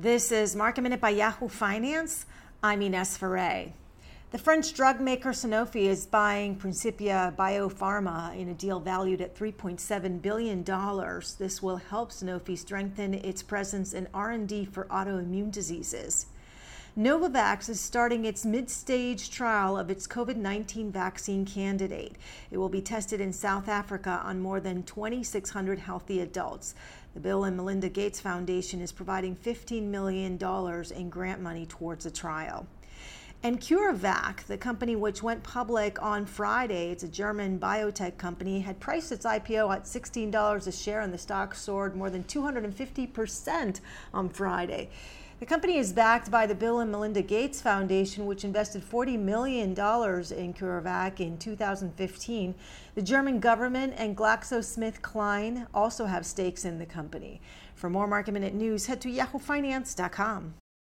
This is Market Minute by Yahoo Finance. I'm Ines Ferre. The French drug maker Sanofi is buying Principia Biopharma in a deal valued at $3.7 billion. This will help Sanofi strengthen its presence in R&D for autoimmune diseases. Novavax is starting its mid stage trial of its COVID 19 vaccine candidate. It will be tested in South Africa on more than 2,600 healthy adults. The Bill and Melinda Gates Foundation is providing $15 million in grant money towards the trial. And CureVac, the company which went public on Friday, it's a German biotech company, had priced its IPO at $16 a share, and the stock soared more than 250% on Friday. The company is backed by the Bill and Melinda Gates Foundation, which invested $40 million in CureVac in 2015. The German government and GlaxoSmithKline also have stakes in the company. For more Market Minute news, head to yahoofinance.com.